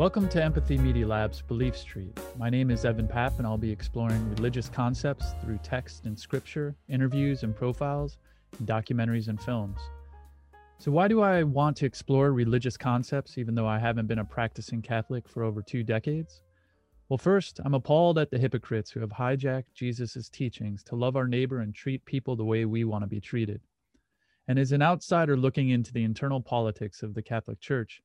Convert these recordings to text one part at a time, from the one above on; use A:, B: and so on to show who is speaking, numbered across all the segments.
A: Welcome to Empathy Media Lab's Belief Street. My name is Evan Papp, and I'll be exploring religious concepts through text and scripture, interviews and profiles, and documentaries and films. So, why do I want to explore religious concepts even though I haven't been a practicing Catholic for over two decades? Well, first, I'm appalled at the hypocrites who have hijacked Jesus' teachings to love our neighbor and treat people the way we want to be treated. And as an outsider looking into the internal politics of the Catholic Church,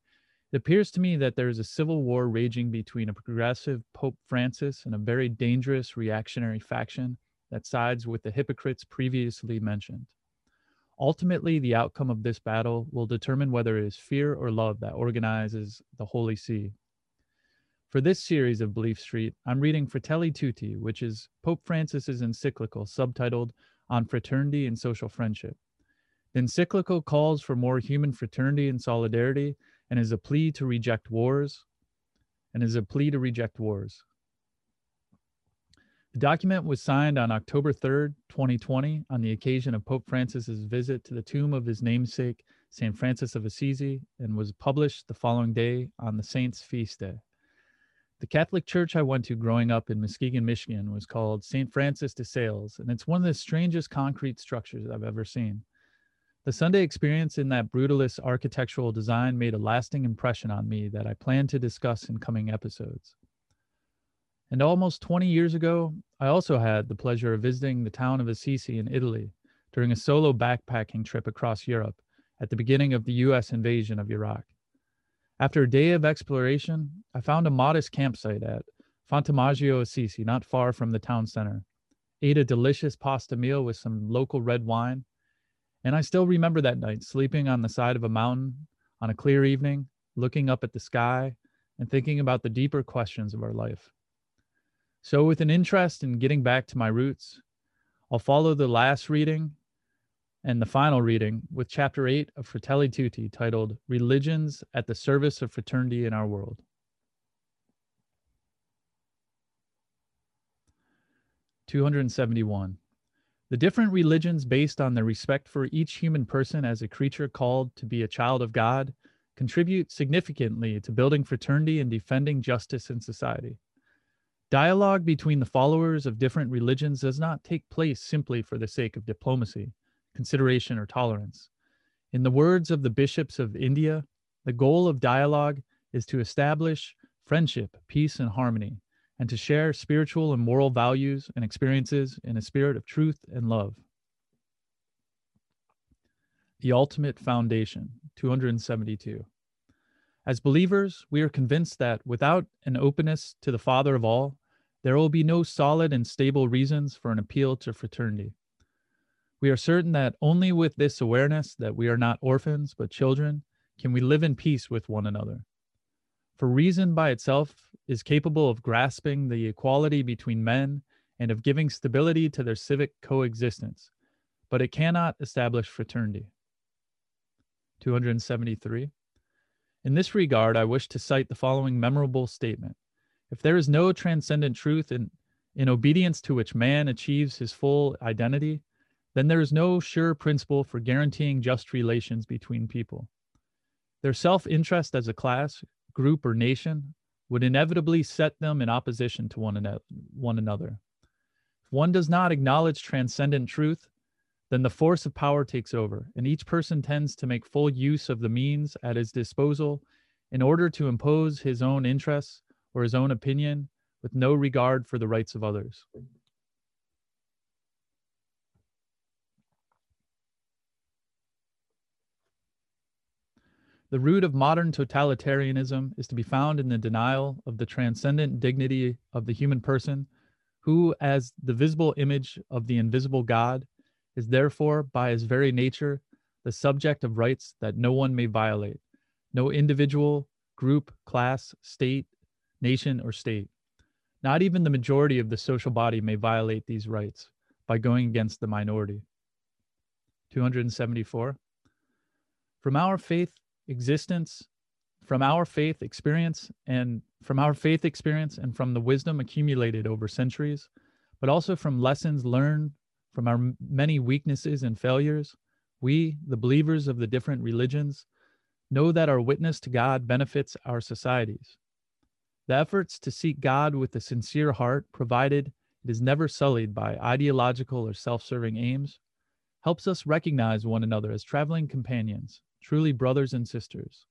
A: it appears to me that there is a civil war raging between a progressive Pope Francis and a very dangerous reactionary faction that sides with the hypocrites previously mentioned. Ultimately, the outcome of this battle will determine whether it is fear or love that organizes the Holy See. For this series of Belief Street, I'm reading Fratelli Tutti, which is Pope Francis's encyclical subtitled On Fraternity and Social Friendship. The encyclical calls for more human fraternity and solidarity and is a plea to reject wars and is a plea to reject wars. The document was signed on October 3rd, 2020, on the occasion of Pope Francis's visit to the tomb of his namesake, St. Francis of Assisi, and was published the following day on the saint's feast day. The Catholic church I went to growing up in Muskegon, Michigan was called St. Francis de Sales, and it's one of the strangest concrete structures I've ever seen. The Sunday experience in that brutalist architectural design made a lasting impression on me that I plan to discuss in coming episodes. And almost 20 years ago, I also had the pleasure of visiting the town of Assisi in Italy during a solo backpacking trip across Europe at the beginning of the US invasion of Iraq. After a day of exploration, I found a modest campsite at Fontemaggio Assisi, not far from the town center. Ate a delicious pasta meal with some local red wine and I still remember that night sleeping on the side of a mountain on a clear evening, looking up at the sky and thinking about the deeper questions of our life. So, with an interest in getting back to my roots, I'll follow the last reading and the final reading with chapter 8 of Fratelli Tutti titled Religions at the Service of Fraternity in Our World. Two hundred and seventy-one. The different religions, based on their respect for each human person as a creature called to be a child of God, contribute significantly to building fraternity and defending justice in society. Dialogue between the followers of different religions does not take place simply for the sake of diplomacy, consideration, or tolerance. In the words of the bishops of India, the goal of dialogue is to establish friendship, peace, and harmony, and to share spiritual and moral values and experiences in a spirit of truth and love. The Ultimate Foundation, 272. As believers, we are convinced that without an openness to the Father of all, there will be no solid and stable reasons for an appeal to fraternity. We are certain that only with this awareness that we are not orphans but children can we live in peace with one another. For reason by itself is capable of grasping the equality between men and of giving stability to their civic coexistence, but it cannot establish fraternity. 273. In this regard, I wish to cite the following memorable statement If there is no transcendent truth in, in obedience to which man achieves his full identity, then there is no sure principle for guaranteeing just relations between people. Their self interest as a class group, or nation would inevitably set them in opposition to one, another. If one does not acknowledge transcendent truth, then the force of power takes over, and each person tends to make full use of the means at his disposal in order to impose his own interests or his own opinion with no regard for the rights of others. The root of modern totalitarianism is to be found in the denial of the transcendent dignity of the human person, who, as the visible image of the invisible God, is therefore, by his very nature, the subject of rights that no one may violate, no individual, group, class, state, nation, or state. Not even the majority of the social body may violate these rights by going against the minority. 274. From our faith existence from our faith experience and from our faith experience and from the wisdom accumulated over centuries, but also from lessons learned from our many weaknesses and failures, we, the believers of the different religions, know that our witness to God benefits our societies, The efforts to seek God with a sincere heart, provided it is never sullied by ideological or self serving aims, helps us recognize one another as traveling companions, truly brothers and sisters.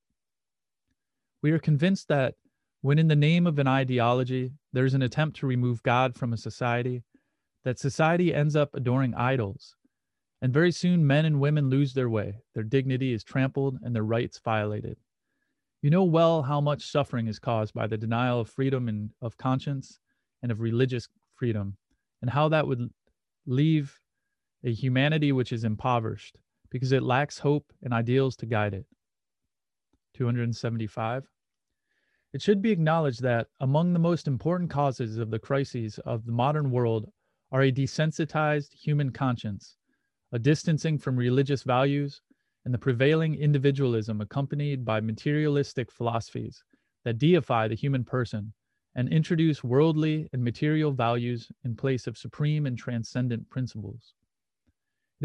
A: We are convinced that when, in the name of an ideology, there's an attempt to remove God from a society, that society ends up adoring idols. And very soon, men and women lose their way, their dignity is trampled, and their rights violated. You know well how much suffering is caused by the denial of freedom and of conscience and of religious freedom, and how that would leave a humanity which is impoverished because it lacks hope and ideals to guide it. 275. It should be acknowledged that among the most important causes of the crises of the modern world are a desensitized human conscience, a distancing from religious values, and the prevailing individualism accompanied by materialistic philosophies that deify the human person and introduce worldly and material values in place of supreme and transcendent principles.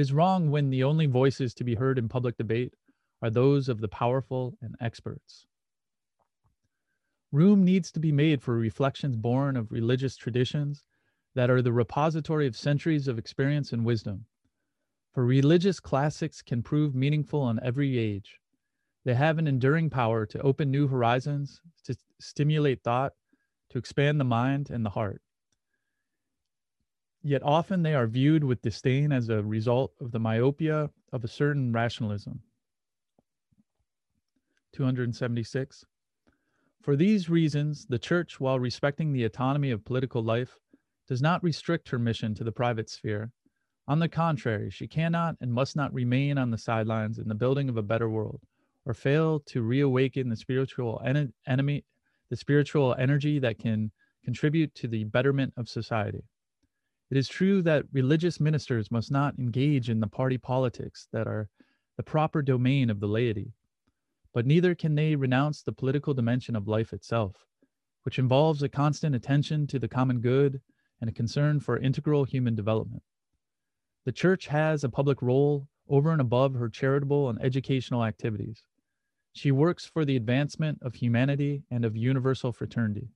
A: It is wrong when the only voices to be heard in public debate are those of the powerful and experts. Room needs to be made for reflections born of religious traditions that are the repository of centuries of experience and wisdom. For religious classics can prove meaningful on every age. They have an enduring power to open new horizons, to stimulate thought, to expand the mind and the heart. Yet often they are viewed with disdain as a result of the myopia of a certain rationalism. 276. For these reasons, the Church, while respecting the autonomy of political life, does not restrict her mission to the private sphere. On the contrary, she cannot and must not remain on the sidelines in the building of a better world, or fail to reawaken the spiritual en- enemy, the spiritual energy that can contribute to the betterment of society. It is true that religious ministers must not engage in the party politics that are the proper domain of the laity, but neither can they renounce the political dimension of life itself, which involves a constant attention to the common good and a concern for integral human development. The church has a public role over and above her charitable and educational activities. She works for the advancement of humanity and of universal fraternity.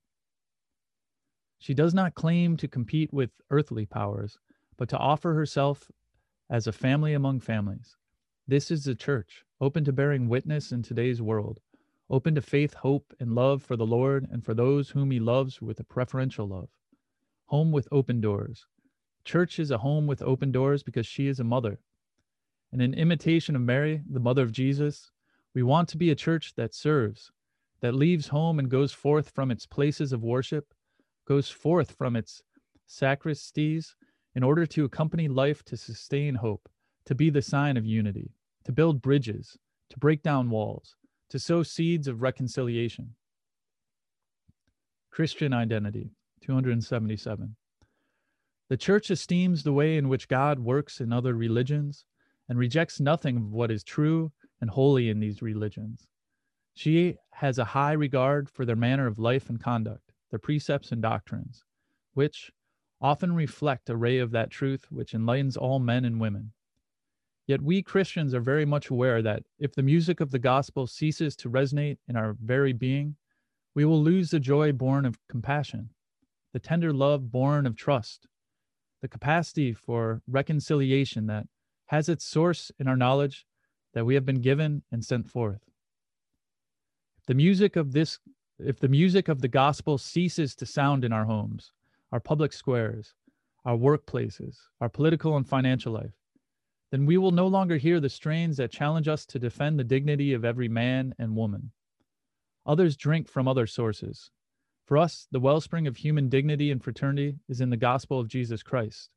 A: She does not claim to compete with earthly powers, but to offer herself as a family among families. This is the church, open to bearing witness in today's world, open to faith, hope, and love for the Lord and for those whom he loves with a preferential love. Home with open doors. Church is a home with open doors because she is a mother. And in imitation of Mary, the mother of Jesus, we want to be a church that serves, that leaves home and goes forth from its places of worship, goes forth from its sacristies in order to accompany life to sustain hope, to be the sign of unity, to build bridges, to break down walls, to sow seeds of reconciliation. Christian identity, 277. The church esteems the way in which God works in other religions and rejects nothing of what is true and holy in these religions. She has a high regard for their manner of life and conduct, their precepts and doctrines, which often reflect a ray of that truth which enlightens all men and women. Yet we Christians are very much aware that if the music of the gospel ceases to resonate in our very being, we will lose the joy born of compassion, the tender love born of trust, the capacity for reconciliation that has its source in our knowledge that we have been given and sent forth. The music of this if the music of the gospel ceases to sound in our homes, our public squares, our workplaces, our political and financial life, then we will no longer hear the strains that challenge us to defend the dignity of every man and woman. Others drink from other sources. For us, the wellspring of human dignity and fraternity is in the gospel of Jesus Christ.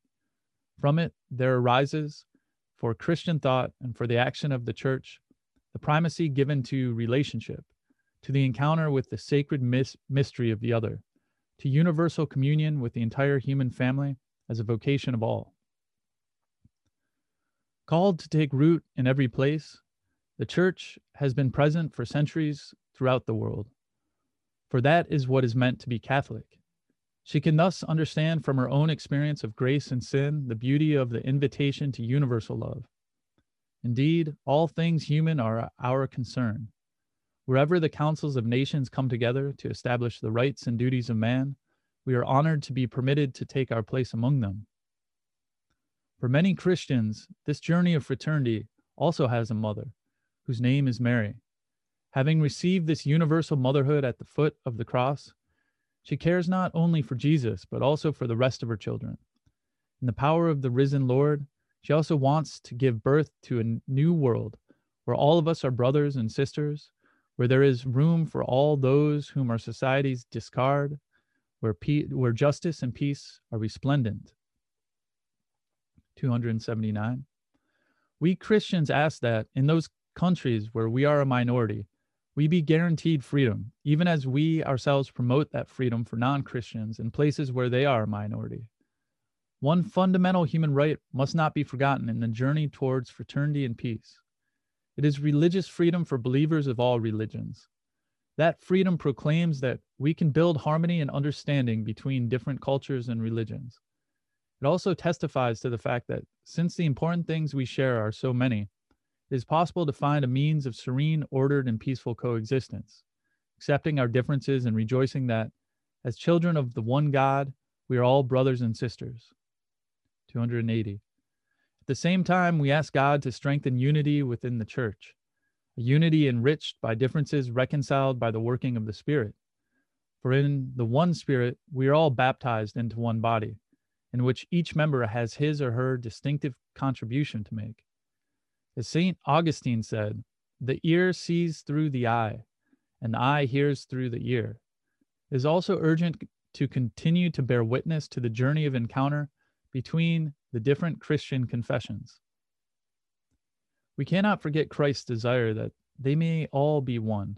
A: From it, there arises, for Christian thought and for the action of the church, the primacy given to relationship, to the encounter with the sacred mystery of the other, to universal communion with the entire human family as a vocation of all. Called to take root in every place, the church has been present for centuries throughout the world. For that is what is meant to be Catholic. She can thus understand from her own experience of grace and sin the beauty of the invitation to universal love. Indeed, all things human are our concern. Wherever the councils of nations come together to establish the rights and duties of man, we are honored to be permitted to take our place among them. For many Christians, this journey of fraternity also has a mother, whose name is Mary. Having received this universal motherhood at the foot of the cross, she cares not only for Jesus, but also for the rest of her children. In the power of the risen Lord, she also wants to give birth to a new world where all of us are brothers and sisters, where there is room for all those whom our societies discard, where, pe- where justice and peace are resplendent. 279. We Christians ask that in those countries where we are a minority, we be guaranteed freedom, even as we ourselves promote that freedom for non Christians in places where they are a minority. One fundamental human right must not be forgotten in the journey towards fraternity and peace. It is religious freedom for believers of all religions. That freedom proclaims that we can build harmony and understanding between different cultures and religions. It also testifies to the fact that since the important things we share are so many, it is possible to find a means of serene, ordered, and peaceful coexistence, accepting our differences and rejoicing that, as children of the one God, we are all brothers and sisters. 280. The same time, we ask God to strengthen unity within the church, a unity enriched by differences reconciled by the working of the Spirit. For in the one Spirit, we are all baptized into one body in which each member has his or her distinctive contribution to make. As St. Augustine said, the ear sees through the eye, and the eye hears through the ear. It is also urgent to continue to bear witness to the journey of encounter between the different Christian confessions. We cannot forget Christ's desire that they may all be one.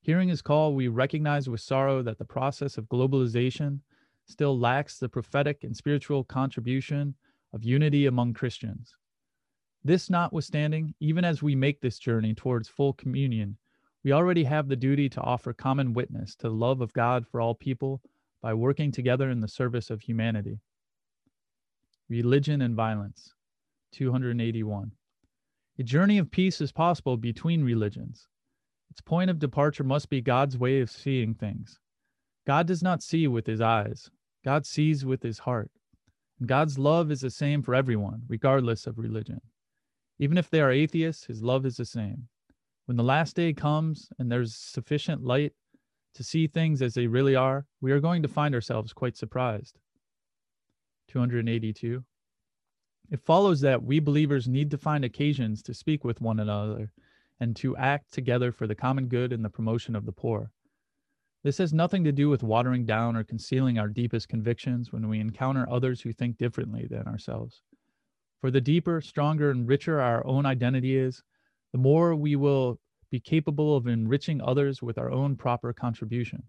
A: Hearing his call, we recognize with sorrow that the process of globalization still lacks the prophetic and spiritual contribution of unity among Christians. This notwithstanding, even as we make this journey towards full communion, we already have the duty to offer common witness to the love of God for all people by working together in the service of humanity. Religion and Violence, 281. A journey of peace is possible between religions. Its point of departure must be God's way of seeing things. God does not see with his eyes, God sees with his heart. And God's love is the same for everyone, regardless of religion. Even if they are atheists, his love is the same. When the last day comes and there's sufficient light to see things as they really are, we are going to find ourselves quite surprised. 282. It follows that we believers need to find occasions to speak with one another and to act together for the common good and the promotion of the poor. This has nothing to do with watering down or concealing our deepest convictions when we encounter others who think differently than ourselves. For the deeper, stronger, and richer our own identity is, the more we will be capable of enriching others with our own proper contribution.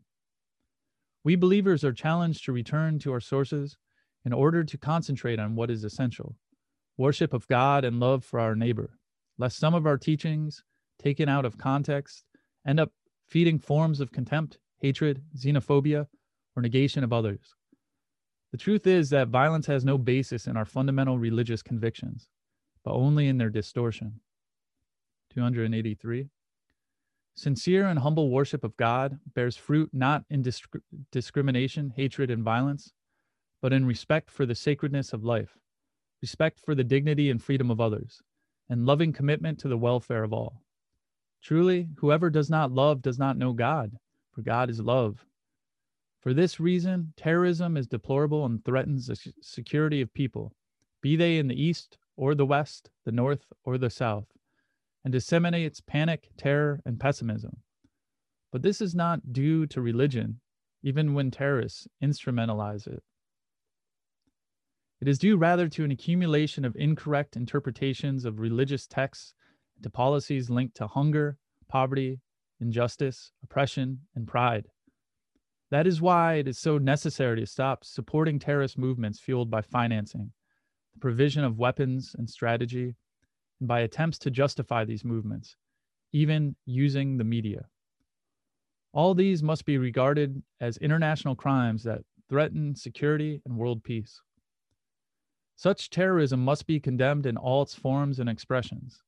A: We believers are challenged to return to our sources in order to concentrate on what is essential worship of God and love for our neighbor, lest some of our teachings, taken out of context, end up feeding forms of contempt hatred, xenophobia, or negation of others. The truth is that violence has no basis in our fundamental religious convictions, but only in their distortion. 283. Sincere and humble worship of God bears fruit not in disc- discrimination, hatred, and violence, but in respect for the sacredness of life, respect for the dignity and freedom of others, and loving commitment to the welfare of all. Truly, whoever does not love does not know God, for God is love. For this reason, terrorism is deplorable and threatens the security of people, be they in the East or the West, the North or the South, and disseminates panic, terror, and pessimism. But this is not due to religion, even when terrorists instrumentalize it. It is due rather to an accumulation of incorrect interpretations of religious texts to policies linked to hunger, poverty, injustice, oppression, and pride. That is why it is so necessary to stop supporting terrorist movements fueled by financing, the provision of weapons and strategy, and by attempts to justify these movements, even using the media. All these must be regarded as international crimes that threaten security and world peace. Such terrorism must be condemned in all its forms and expressions.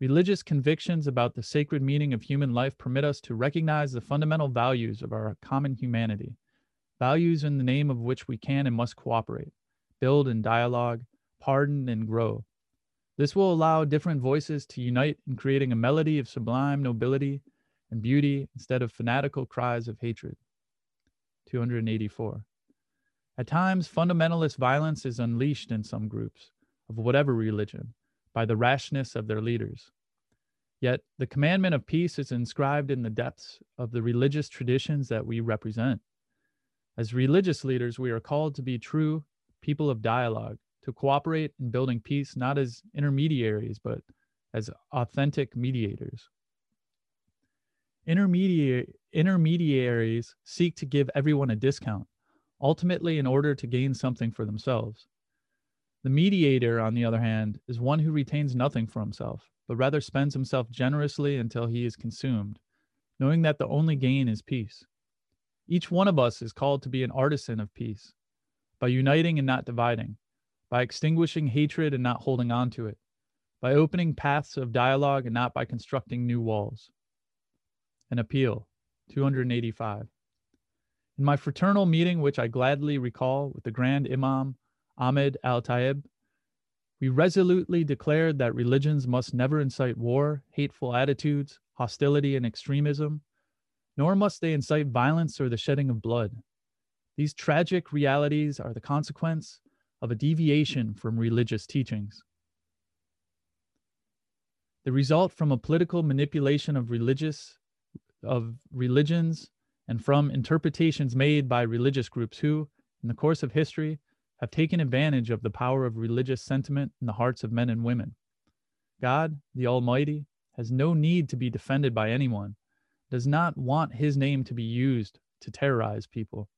A: Religious convictions about the sacred meaning of human life permit us to recognize the fundamental values of our common humanity, values in the name of which we can and must cooperate, build and dialogue, pardon and grow. This will allow different voices to unite in creating a melody of sublime nobility and beauty instead of fanatical cries of hatred. 284. At times, fundamentalist violence is unleashed in some groups, of whatever religion, by the rashness of their leaders. Yet the commandment of peace is inscribed in the depths of the religious traditions that we represent. As religious leaders, we are called to be true people of dialogue, to cooperate in building peace not as intermediaries, but as authentic mediators. Intermediaries seek to give everyone a discount, ultimately, in order to gain something for themselves. The mediator, on the other hand, is one who retains nothing for himself, but rather spends himself generously until he is consumed, knowing that the only gain is peace. Each one of us is called to be an artisan of peace, by uniting and not dividing, by extinguishing hatred and not holding on to it, by opening paths of dialogue and not by constructing new walls. An appeal, 285. In my fraternal meeting, which I gladly recall with the Grand Imam Ahmed Al Taib, we resolutely declared that religions must never incite war, hateful attitudes, hostility, and extremism, nor must they incite violence or the shedding of blood. These tragic realities are the consequence of a deviation from religious teachings. The result from a political manipulation of religious of religions and from interpretations made by religious groups who, in the course of history, have taken advantage of the power of religious sentiment in the hearts of men and women. God, the Almighty, has no need to be defended by anyone, does not want his name to be used to terrorize people.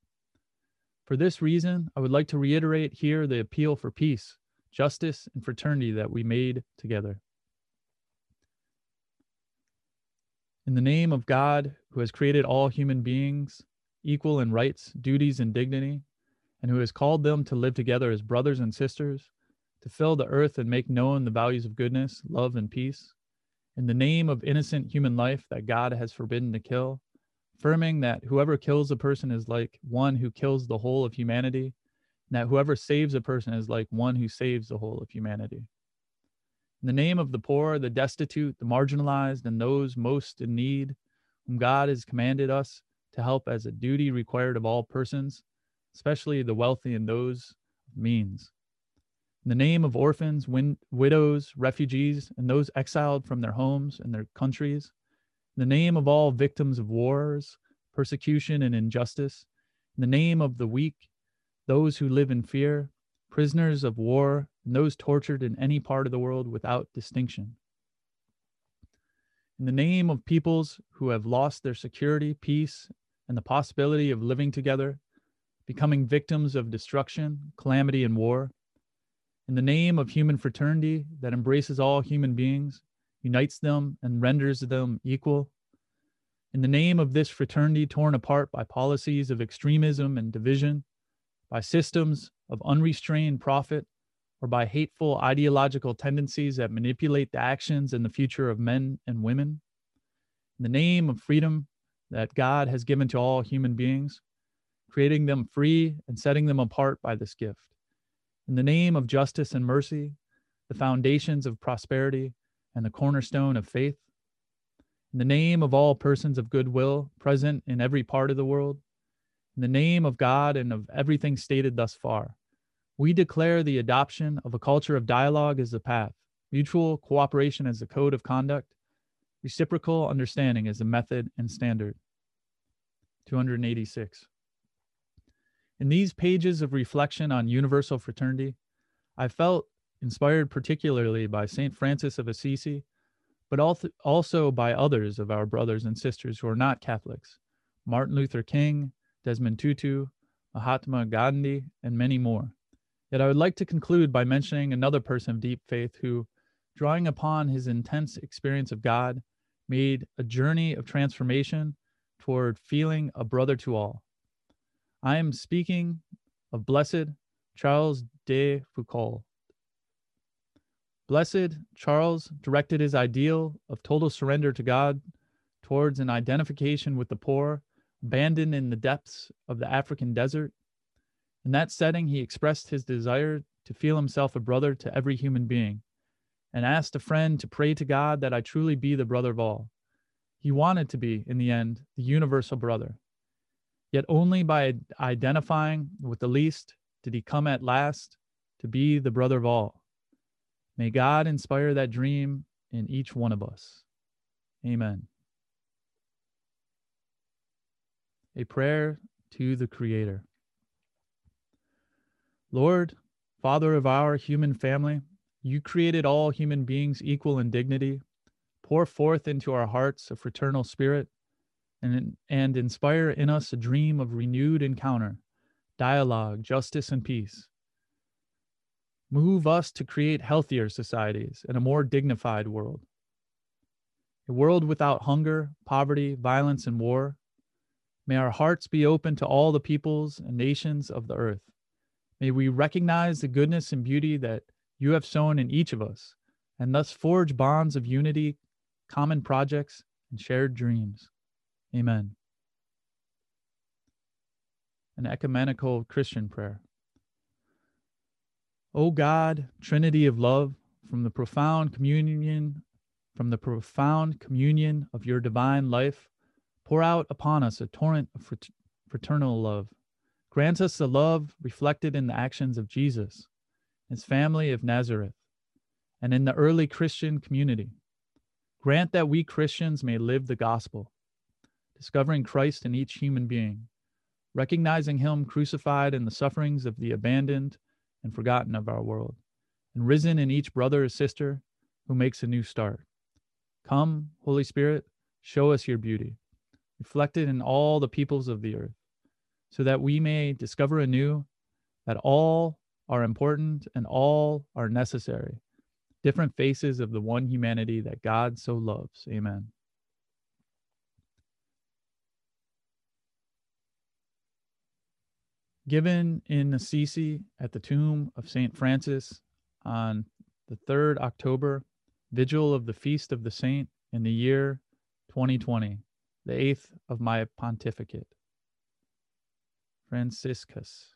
A: For this reason, I would like to reiterate here the appeal for peace, justice, and fraternity that we made together. In the name of God, who has created all human beings equal in rights, duties, and dignity, and who has called them to live together as brothers and sisters, to fill the earth and make known the values of goodness, love, and peace, in the name of innocent human life that God has forbidden to kill, affirming that whoever kills a person is like one who kills the whole of humanity, and that whoever saves a person is like one who saves the whole of humanity. In the name of the poor, the destitute, the marginalized, and those most in need, whom God has commanded us to help as a duty required of all persons, especially the wealthy and those of means. In the name of orphans, win- widows, refugees, and those exiled from their homes and their countries, in the name of all victims of wars, persecution, and injustice, in the name of the weak, those who live in fear, prisoners of war, and those tortured in any part of the world without distinction. In the name of peoples who have lost their security, peace, and the possibility of living together, becoming victims of destruction, calamity, and war. In the name of human fraternity that embraces all human beings, unites them, and renders them equal. In the name of this fraternity torn apart by policies of extremism and division, by systems of unrestrained profit, or by hateful ideological tendencies that manipulate the actions and the future of men and women. In the name of freedom that God has given to all human beings, creating them free and setting them apart by this gift. In the name of justice and mercy, the foundations of prosperity and the cornerstone of faith. In the name of all persons of goodwill present in every part of the world, in the name of God and of everything stated thus far, we declare the adoption of a culture of dialogue as the path, mutual cooperation as the code of conduct, reciprocal understanding as the method and standard. 286. In these pages of reflection on universal fraternity, I felt inspired particularly by St. Francis of Assisi, but also by others of our brothers and sisters who are not Catholics Martin Luther King, Desmond Tutu, Mahatma Gandhi, and many more. Yet I would like to conclude by mentioning another person of deep faith who, drawing upon his intense experience of God, made a journey of transformation toward feeling a brother to all. I am speaking of Blessed Charles de Foucauld. Blessed Charles directed his ideal of total surrender to God towards an identification with the poor, abandoned in the depths of the African desert. In that setting, he expressed his desire to feel himself a brother to every human being and asked a friend to pray to God that I truly be the brother of all. He wanted to be, in the end, the universal brother. Yet only by identifying with the least did he come at last to be the brother of all. May God inspire that dream in each one of us. Amen. A prayer to the Creator. Lord, Father of our human family, you created all human beings equal in dignity. Pour forth into our hearts a fraternal spirit and, and inspire in us a dream of renewed encounter, dialogue, justice, and peace. Move us to create healthier societies and a more dignified world. A world without hunger, poverty, violence, and war. May our hearts be open to all the peoples and nations of the earth. May we recognize the goodness and beauty that you have sown in each of us, and thus forge bonds of unity, common projects, and shared dreams. Amen. An ecumenical Christian prayer. O God, Trinity of love, from the profound communion, from the profound communion of your divine life, pour out upon us a torrent of fraternal love. Grant us the love reflected in the actions of Jesus, his family of Nazareth, and in the early Christian community. Grant that we Christians may live the gospel, discovering Christ in each human being, recognizing him crucified in the sufferings of the abandoned and forgotten of our world, and risen in each brother or sister who makes a new start. Come, Holy Spirit, show us your beauty, reflected in all the peoples of the earth, so that we may discover anew that all are important and all are necessary, different faces of the one humanity that God so loves. Amen. Given in Assisi at the tomb of St. Francis on the 3rd October, vigil of the feast of the saint in the year 2020, the eighth of my pontificate. Franciscus.